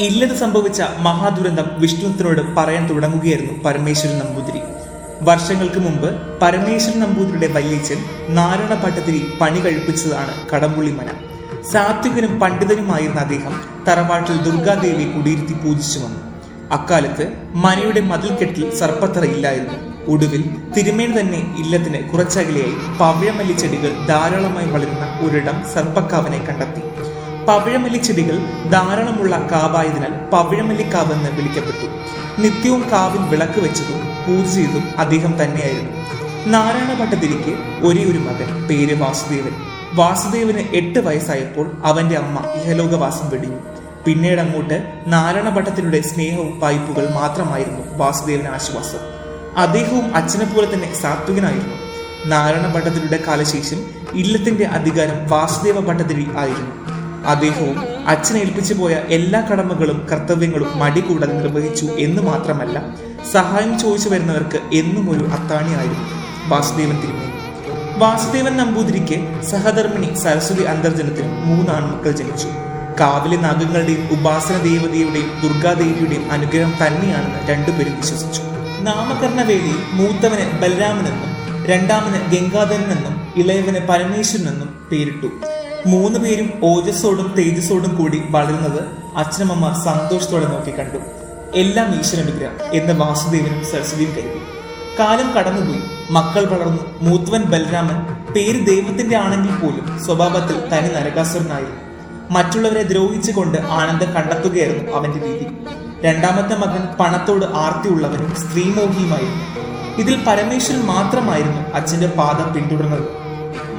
ഇല്ലത് സംഭവിച്ച മഹാദുരന്തം വിഷ്ണുത്തിനോട് പറയാൻ തുടങ്ങുകയായിരുന്നു പരമേശ്വരൻ നമ്പൂതിരി. വർഷങ്ങൾക്ക് മുമ്പ് പരമേശ്വരൻ നമ്പൂതിരിയുടെ വല്യച്ഛൻ നാരായണ പണി കഴിപ്പിച്ചതാണ് കടമ്പുള്ളി മന സാത്വികനും പണ്ഡിതനുമായിരുന്ന അദ്ദേഹം തറവാട്ടിൽ ദുർഗാദേവി കുടിയിരുത്തി പൂജിച്ചു വന്നു. അക്കാലത്ത് മനയുടെ സർപ്പത്തറ ഇല്ലായിരുന്നു. ഒടുവിൽ തിരുമേൽ തന്നെ ഇല്ലത്തിന് കുറച്ചകലെയായി പവഴമല്ലി ചെടികൾ ധാരാളമായി വളരുന്ന ഒരിടം സർപ്പക്കാവനെ കണ്ടെത്തി. പവിഴമല്ലി ചെടികൾ ധാരാളമുള്ള കാവായതിനാൽ പവിഴമല്ലിക്കാവ് എന്ന് വിളിക്കപ്പെട്ടു. നിത്യവും കാവിൽ വിളക്ക് വെച്ചതും പൂജ ചെയ്തതും അദ്ദേഹം തന്നെയായിരുന്നു. നാരായണ ഭട്ടതിരിക്ക് ഒരേ ഒരു മകൻ പേര് വാസുദേവൻ. വാസുദേവന് എട്ട് വയസ്സായപ്പോൾ അവന്റെ അമ്മ ഇഹലോകവാസം വെടിഞ്ഞു. പിന്നീട് അങ്ങോട്ട് നാരായണ ഭട്ടത്തിലൂടെ സ്നേഹവും വായ്പുകൾ മാത്രമായിരുന്നു വാസുദേവന് ആശ്വാസം. അദ്ദേഹവും അച്ഛനെ പോലെ തന്നെ സാത്വികനായിരുന്നു. നാരായണ ഭട്ടതിരിയുടെ കാലശേഷം ഇല്ലത്തിന്റെ അധികാരം വാസുദേവ ഭട്ടതിരി ആയിരുന്നു. അദ്ദേഹവും അച്ഛനെ ഏൽപ്പിച്ചു പോയ എല്ലാ കടമകളും കർത്തവ്യങ്ങളും മടി കൂടാതെ നിർവഹിച്ചു എന്ന് മാത്രമല്ല സഹായം ചോദിച്ചു വരുന്നവർക്ക് എന്നും ഒരു അത്താണിയായിരുന്നു വാസുദേവൻ തിരുമേനി. വാസുദേവൻ നമ്പൂതിരിക്ക് സഹധർമ്മിണി സരസ്വതി അന്തർജനത്തിൽ മൂന്ന് ആൺമക്കൾ ജനിച്ചു. കാവിലെ നാഗങ്ങളുടെയും ഉപാസന ദേവതയുടെയും ദുർഗാദേവിയുടെയും അനുഗ്രഹം തന്നെയാണെന്ന് രണ്ടുപേരും വിശ്വസിച്ചു. നാമകരണ വേദിയിൽ മൂത്തവന് ബലരാമനെന്നും രണ്ടാമന് ഗംഗാധരനെന്നും ഇളയവന് പരമേശ്വരനെന്നും പേരിട്ടു. മൂന്ന് പേരും ഓജസ്സോടും തേജസ്സോടും കൂടി വളരുന്നത് അച്ഛനമ്മമാർ സന്തോഷത്തോടെ നോക്കി കണ്ടു. എല്ലാം ഈശ്വരനുഗ്രഹം എന്ന് വാസുദേവനും സരസ്വതിയും കരുതി. കാലം കടന്നുപോയി. മക്കൾ വളർന്നു. മൂത്തവൻ ബലരാമൻ പേര് ദൈവത്തിന്റെ ആണെങ്കിൽ പോലും സ്വഭാവത്തിൽ തനി നരകാസുരനായി. മറ്റുള്ളവരെ ദ്രോഹിച്ചുകൊണ്ട് ആനന്ദം കണ്ടെത്തുകയായിരുന്നു അവന്റെ രീതി. രണ്ടാമത്തെ മകൻ പണത്തോട് ആർത്തിയുള്ളവനും സ്ത്രീമോഹിയുമായിരുന്നു. ഇതിൽ പരമേശ്വരൻ മാത്രമായിരുന്നു അച്ഛന്റെ പാത പിന്തുടർന്നത്.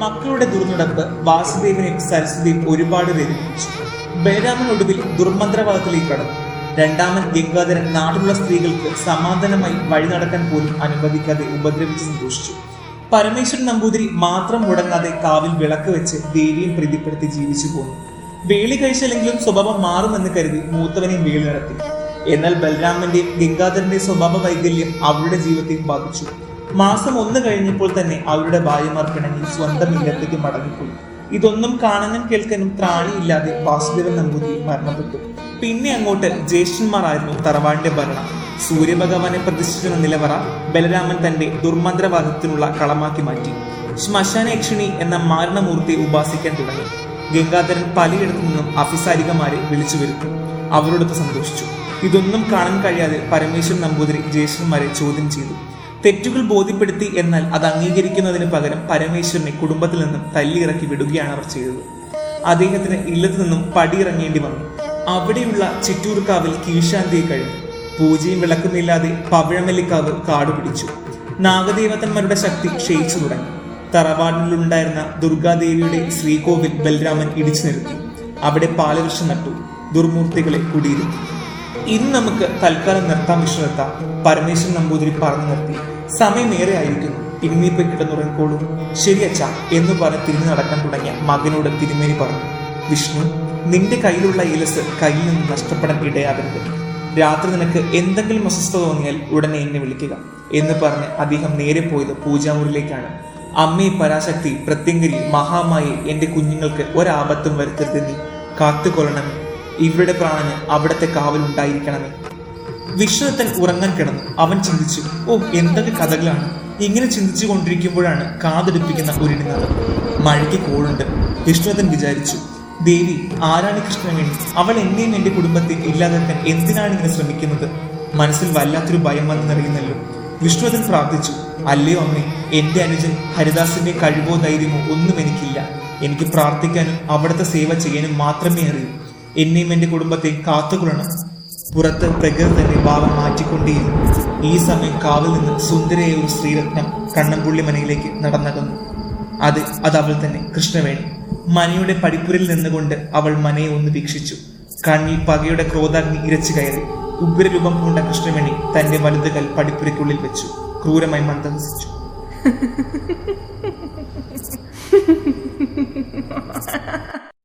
മക്കളുടെ ദുർനടപ്പ് വാസുദേവനെയും സരസ്വതിയും ഒരുപാട് വേദനിപ്പിച്ചു. ബലരാമൻ ഒടുവിൽ ദുർമന്ത്രവാദത്തിലേക്ക് കടന്നു. രണ്ടാമൻ ഗംഗാധരൻ നാട്ടിലുള്ള സ്ത്രീകൾക്ക് സമാധാനമായി വഴി നടക്കാൻ പോലും അനുവദിക്കാതെ ഉപദ്രവിച്ച് സന്തോഷിച്ചു. പരമേശ്വരൻ നമ്പൂതിരി മാത്രം മുടങ്ങാതെ കാവിൽ വിളക്ക് വെച്ച് ദേവിയും പ്രീതിപ്പെടുത്തി ജീവിച്ചു പോന്നു. വേളി കഴിച്ചില്ലെങ്കിലും സ്വഭാവം മാറുമെന്ന് കരുതി മൂത്തവനെയും വേളി നടത്തി. എന്നാൽ ബലരാമന്റെയും ഗംഗാധരന്റെയും സ്വഭാവ വൈകല്യം അവരുടെ ജീവിതത്തെയും ബാധിച്ചു. മാസം ഒന്ന് കഴിഞ്ഞപ്പോൾ തന്നെ അവരുടെ ഭാര്യമാർ പിണങ്ങി സ്വന്തം ഇല്ലത്തേക്ക് മടങ്ങിപ്പോയി. ഇതൊന്നും കാണാനും കേൾക്കാനും ത്രാണിയില്ലാതെ വാസുദേവൻ നമ്പൂതിരി മരണപ്പെട്ടു. പിന്നെ അങ്ങോട്ട് ജ്യേഷ്ഠന്മാരായിരുന്നു തറവാടിന്റെ ഭരണം. സൂര്യഭഗവാനെ പ്രതിഷ്ഠിക്കുന്ന നിലവറ ബലരാമൻ തന്റെ ദുർമന്ത്രവാദത്തിനുള്ള കളമാക്കി മാറ്റി. ശ്മശാനയക്ഷിണി എന്ന മാരണമൂർത്തിയെ ഉപാസിക്കാൻ തുടങ്ങി. ഗംഗാധരൻ പലയിടത്തു നിന്നും അഫിസാരികമാരെ വിളിച്ചു വരുത്തി. അവരോടൊത്ത് സന്തോഷിച്ചു. ഇതൊന്നും കാണാൻ കഴിയാതെ പരമേശ്വരൻ നമ്പൂതിരി ജ്യേഷ്ഠന്മാരെ ചോദ്യം ചെയ്തു. തെറ്റുകൾ ബോധ്യപ്പെടുത്തി എന്നാൽ അത് അംഗീകരിക്കുന്നതിന് പകരം പരമേശ്വരനെ കുടുംബത്തിൽ നിന്നും തല്ലിയിറക്കി വിടുകയാണ് അവർ ചെയ്തത്. അദ്ദേഹത്തിന് ഇല്ലത്തു നിന്നും പടിയിറങ്ങേണ്ടി വന്നു. അവിടെയുള്ള ചിറ്റൂർക്കാവിൽ കീഴ്ശാന്തിയെ കഴിഞ്ഞു. പൂജയും വിളക്കുന്നില്ലാതെ പവിഴമല്ലിക്കാവ് കാടു പിടിച്ചു നാഗദേവതന്മാരുടെ ശക്തി ക്ഷയിച്ചു തുടങ്ങി. തറവാടിലുണ്ടായിരുന്ന ദുർഗാദേവിയുടെ ശ്രീകോവിൽ ബലരാമൻ ഇടിച്ചു നിർത്തി അവിടെ പാലവൃക്ഷം നട്ടു. ദുർമൂർത്തികളെ കുടിയിരുത്തി. ഇന്ന് നമുക്ക് തൽക്കാലം നിർത്താം വിഷ്ണുത്ത പരമേശ്വരൻ നമ്പൂതിരി പറഞ്ഞു നിർത്തി. സമയം ഏറെ ആയിരിക്കുന്നു ഇന്നിപ്പോ കിടന്നുറങ്ങിക്കോളൂ ശരി അച്ഛ എന്ന് പറഞ്ഞ് തിരിഞ്ഞു നടക്കാൻ തുടങ്ങിയ മകനോട് തിരുമേനി പറഞ്ഞു. വിഷ്ണു നിന്റെ കയ്യിലുള്ള ഇലസ് കയ്യിൽ നിന്ന് നഷ്ടപ്പെടാൻ ഇടയാകരുത്. രാത്രി നിനക്ക് എന്തെങ്കിലും അസ്വസ്ഥത തോന്നിയാൽ ഉടനെ എന്നെ വിളിക്കുക. എന്ന് പറഞ്ഞ് അദ്ദേഹം നേരെ പോയത് പൂജാമുറിയിലേക്കാണ്. അമ്മേ പരാശക്തി പ്രത്യങ്കരി മഹാമായി എന്റെ കുഞ്ഞുങ്ങൾക്ക് ഒരാപത്തും വരുത്തരുത് നീ. കാത്തുകൊള്ളണമേ. ഇവരുടെ പ്രാണന് അവിടത്തെ കാവലുണ്ടായിരിക്കണമേ വിശ്വത്തൻ ഉറങ്ങാൻ കിടന്നു. അവൻ ചിന്തിച്ചു ഓ എന്തൊക്കെ കഥകളാണ്. ഇങ്ങനെ ചിന്തിച്ചു കൊണ്ടിരിക്കുമ്പോഴാണ് കാതെടുപ്പിക്കുന്ന ഒരിടുന്നത്. മഴയ്ക്ക് കോളുണ്ട്. വിഷ്ണുവത്തൻ വിചാരിച്ചു ദേവി ആരാണ് കൃഷ്ണവേണി? അവൾ എന്നെയും എന്റെ കുടുംബത്തെ ഇല്ലാതാക്കാൻ എന്തിനാണ് ഇങ്ങനെ ശ്രമിക്കുന്നത്? മനസ്സിൽ വല്ലാത്തൊരു ഭയം വന്നറിയുന്നല്ലോ വിഷ്ണുവതൻ പ്രാർത്ഥിച്ചു അല്ലയോ അമ്മേ എന്റെ അനുജൻ ഹരിദാസിന്റെ കഴിവോ ധൈര്യമോ ഒന്നും എനിക്കില്ല. എനിക്ക് പ്രാർത്ഥിക്കാനും അവിടുത്തെ സേവ ചെയ്യാനും മാത്രമേ അറിയൂ. എന്നെയും എന്റെ കുടുംബത്തെയും കാത്തുകൊള്ളണം. പുറത്ത് പ്രകൃതി തന്നെ ഭാവം മാറ്റിക്കൊണ്ടേയിരുന്നു ഈ സമയം കാവിൽ നിന്ന് സുന്ദരയായ ഒരു ശ്രീരത്നം കണ്ണമ്പുള്ളി മനയിലേക്ക് നടന്നകന്നു. അത് അത് അവൾ തന്നെ കൃഷ്ണവേണി. മനയുടെ പടിപ്പുരയിൽ നിന്നുകൊണ്ട് അവൾ മനയെ ഒന്ന് വീക്ഷിച്ചു. കണ്ണിൽ പകയുടെ ക്രോധാഗ്നി ഇരച്ചു കയറി. ഉഗ്രരൂപം പൂണ്ട കൃഷ്ണവേണി തന്റെ വലുതുകൾ പടിപ്പുരയ്ക്കുള്ളിൽ വെച്ചു. ക്രൂരമായി മന്ദഹസിച്ചു. ha ha ha